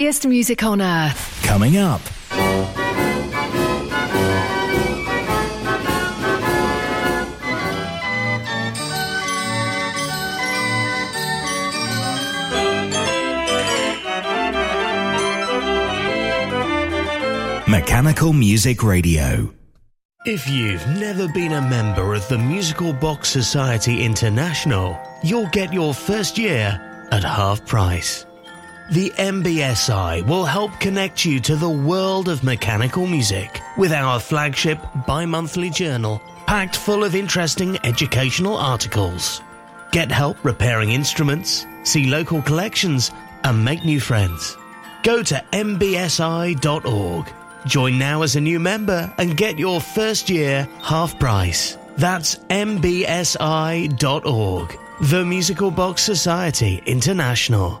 Best music on earth. Coming up. Mechanical Music Radio. If you've never been a member of the Musical Box Society International, you'll get your first year at half price. The MBSI will help connect you to the world of mechanical music with our flagship bi monthly journal packed full of interesting educational articles. Get help repairing instruments, see local collections, and make new friends. Go to mbsi.org. Join now as a new member and get your first year half price. That's mbsi.org. The Musical Box Society International.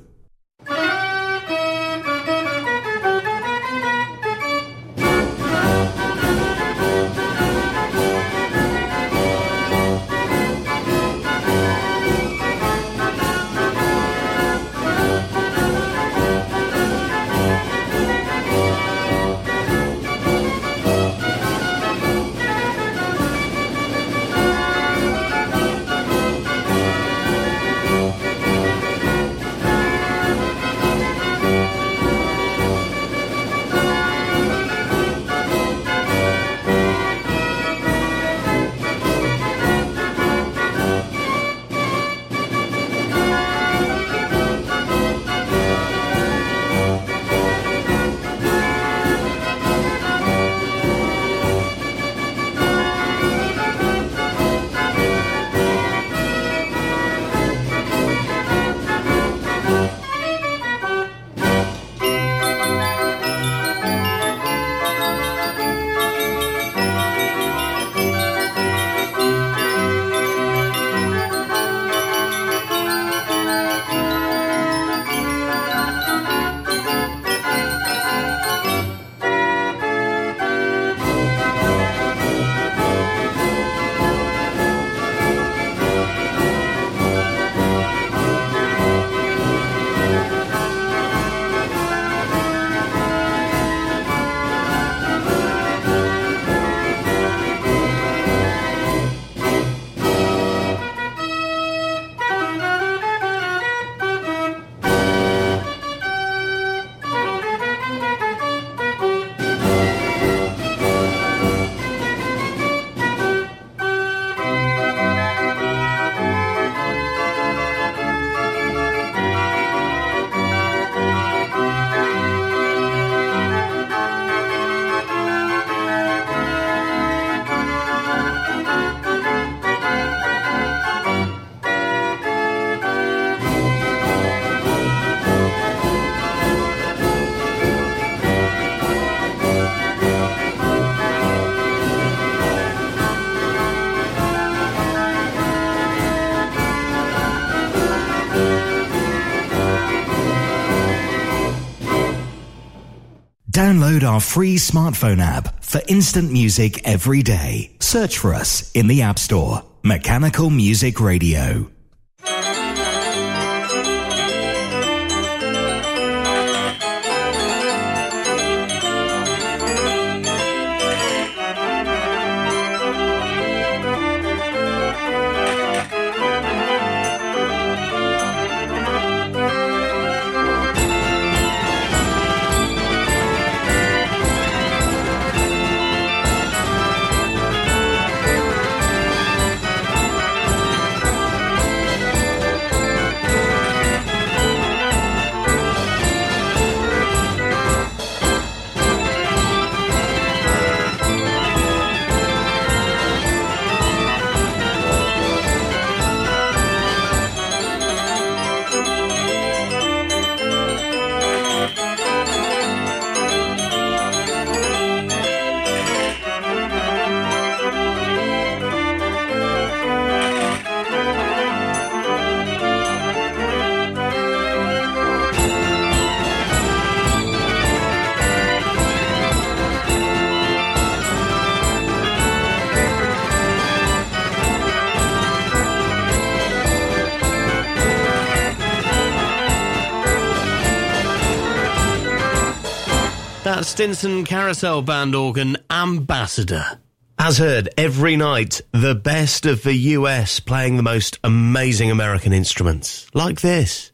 Download our free smartphone app for instant music every day. Search for us in the App Store. Mechanical Music Radio. Stinson Carousel Band Organ Ambassador. As heard every night, the best of the US playing the most amazing American instruments. Like this.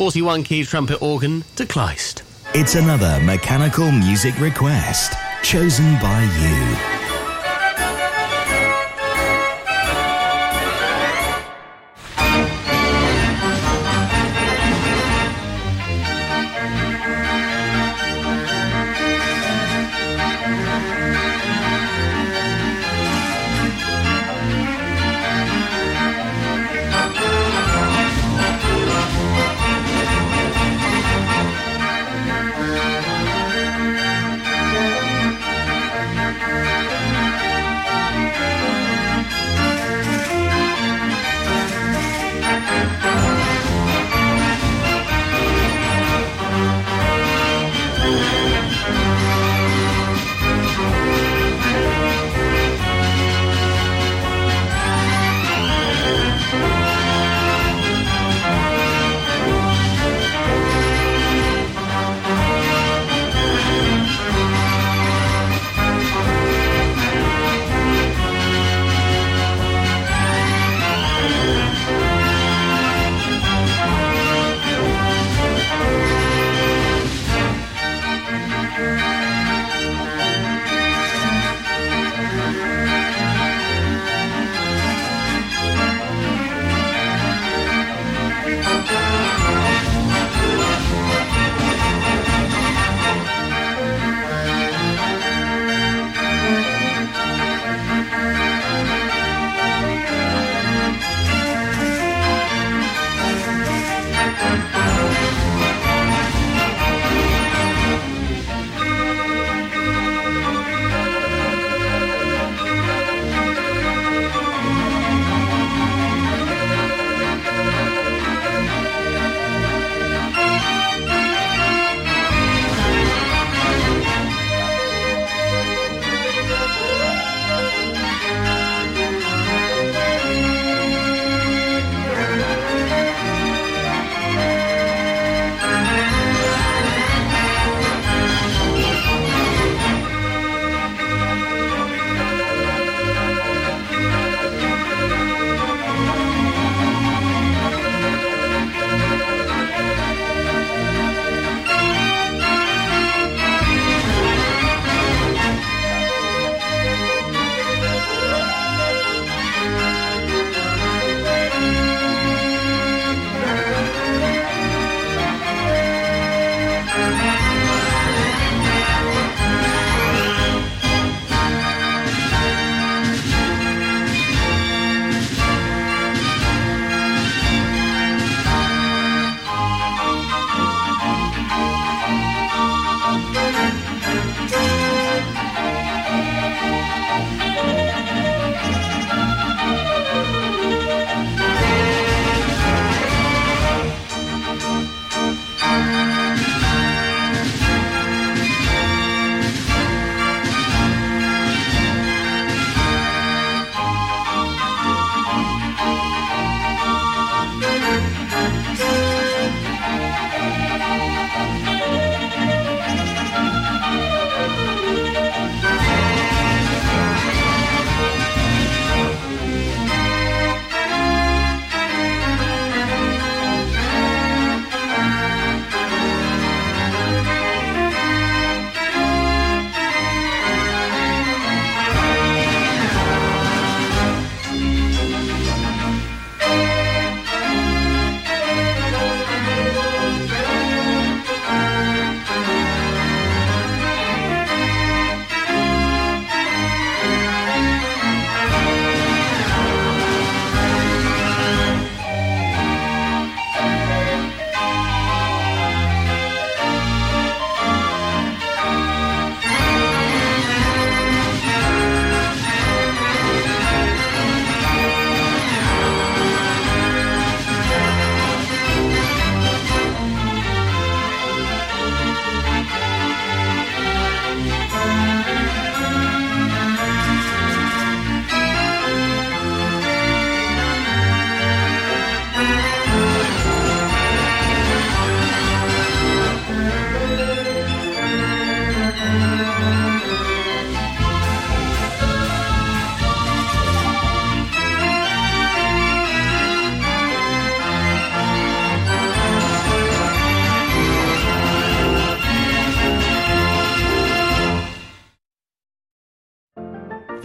41 key trumpet organ de Kleist. It's another mechanical music request chosen by you.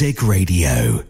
Music Radio.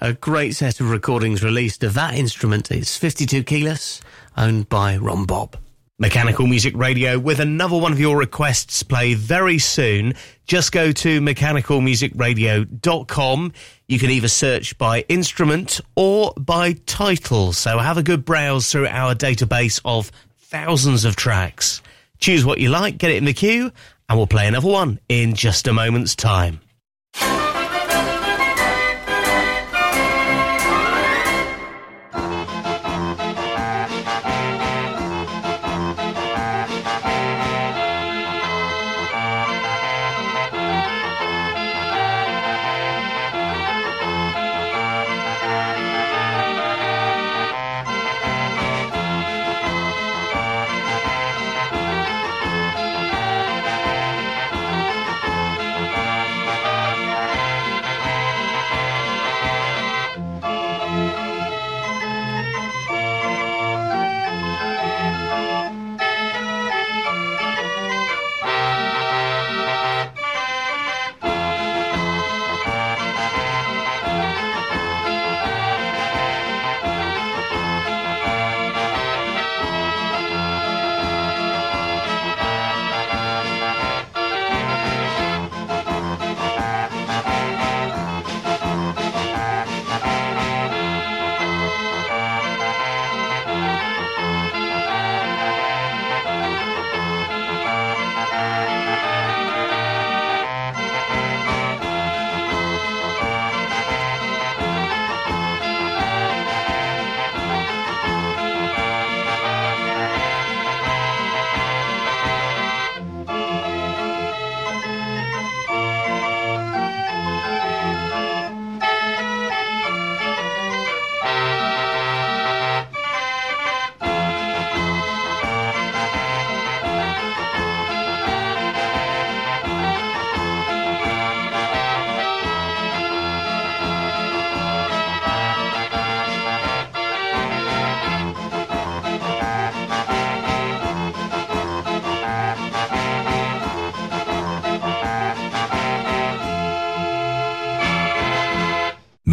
A great set of recordings released of that instrument. It's 52 keyless, owned by Ron Bopp. Mechanical Music Radio with another one of your requests play very soon. Just go to mechanicalmusicradio.com. You can either search by instrument or by title. So have a good browse through our database of thousands of tracks. Choose what you like, get it in the queue, and we'll play another one in just a moment's time.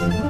The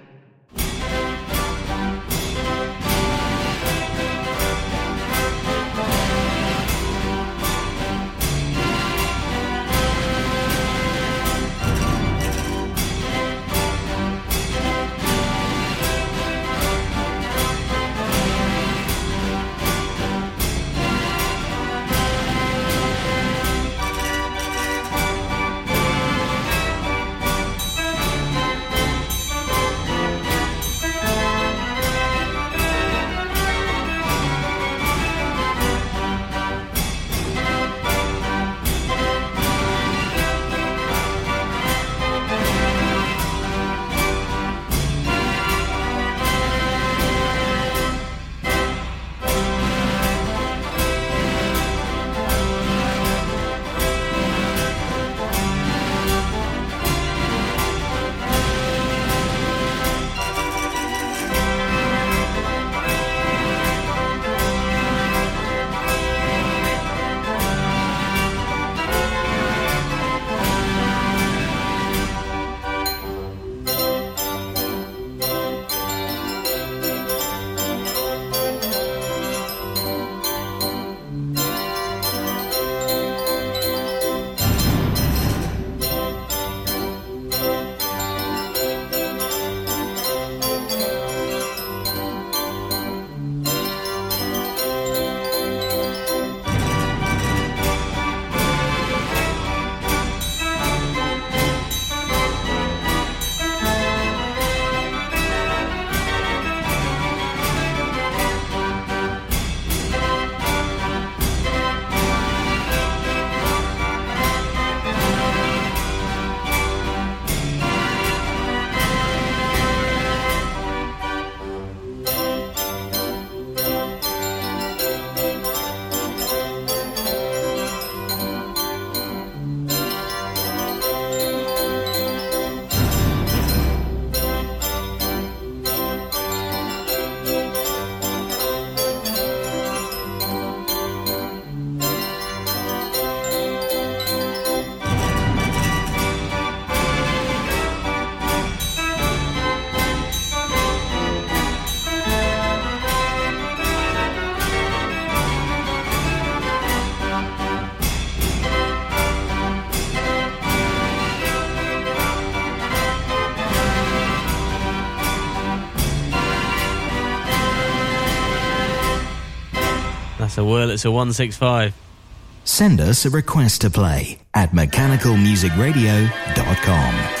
That's a Wurlitzer 165. Send us a request to play at mechanicalmusicradio.com.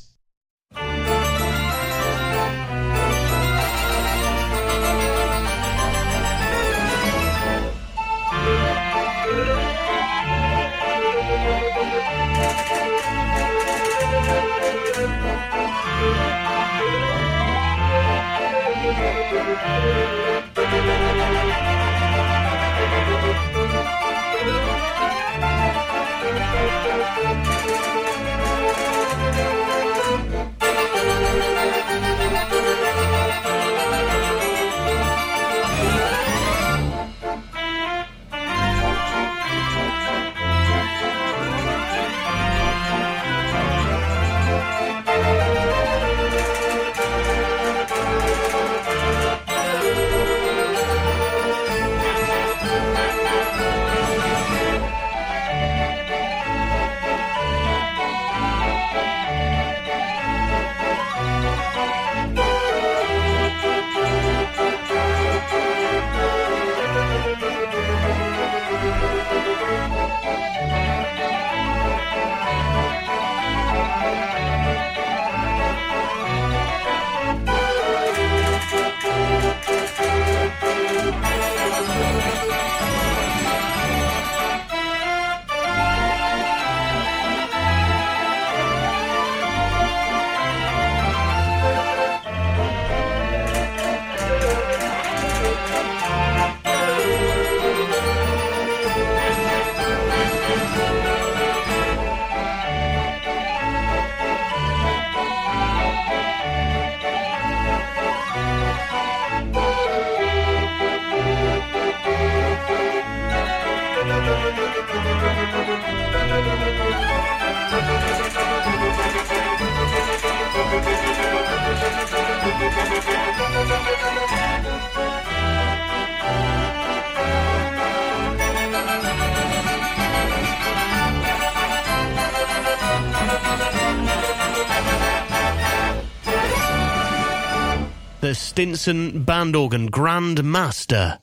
Stinson band organ Grand Master.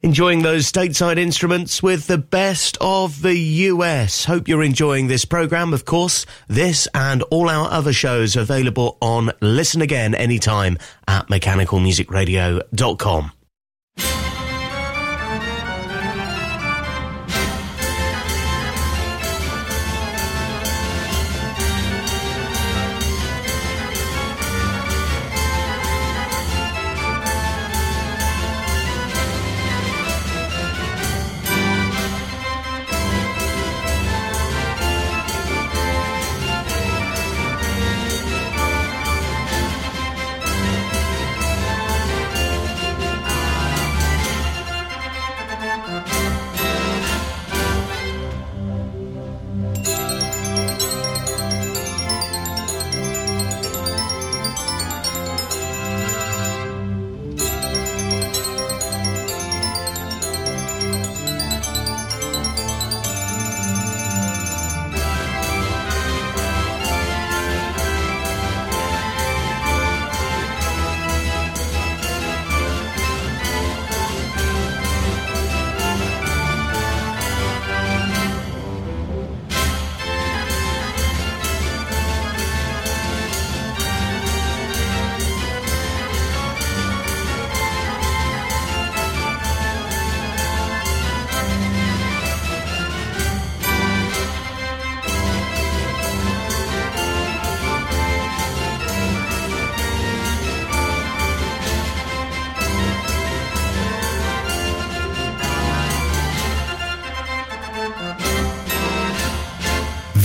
Enjoying those stateside instruments with the best of the US. Hope you're enjoying this program. Of course, this and all our other shows available on Listen Again anytime at mechanicalmusicradio.com.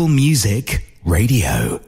Music Radio.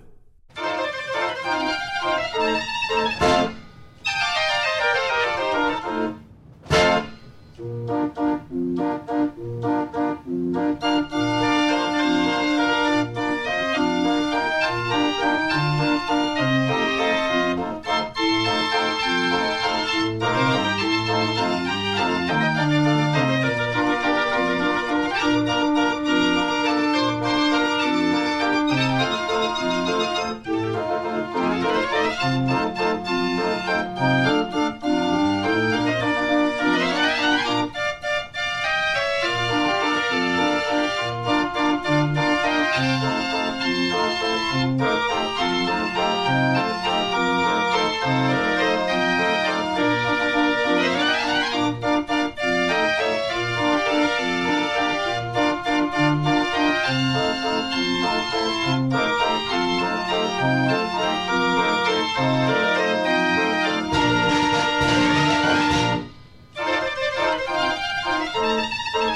It's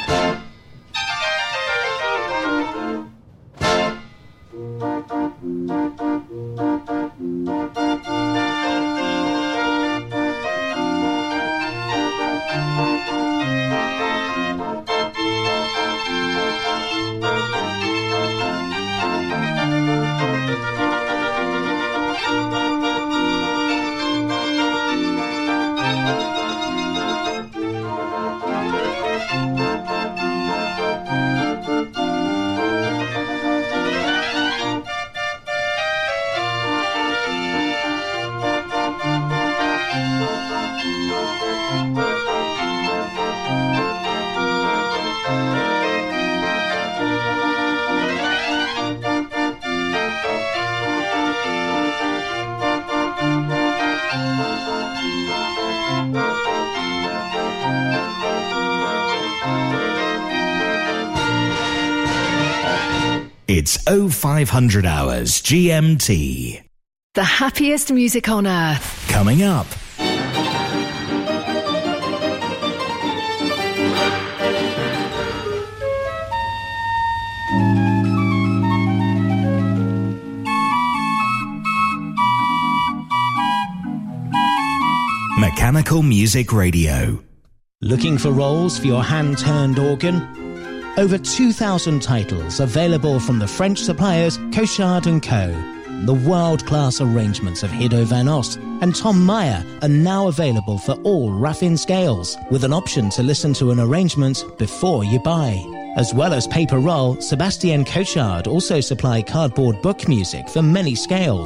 0500 hours GMT. The happiest music on earth. Coming up. Mechanical Music Radio. Looking for rolls for your hand turned organ? Over 2,000 titles available from the French suppliers Cochard & Co. The world-class arrangements of Hido van Ost and Tom Meyer are now available for all Raffin scales, with an option to listen to an arrangement before you buy. As well as paper roll, Sebastien Cochard also supply cardboard book music for many scales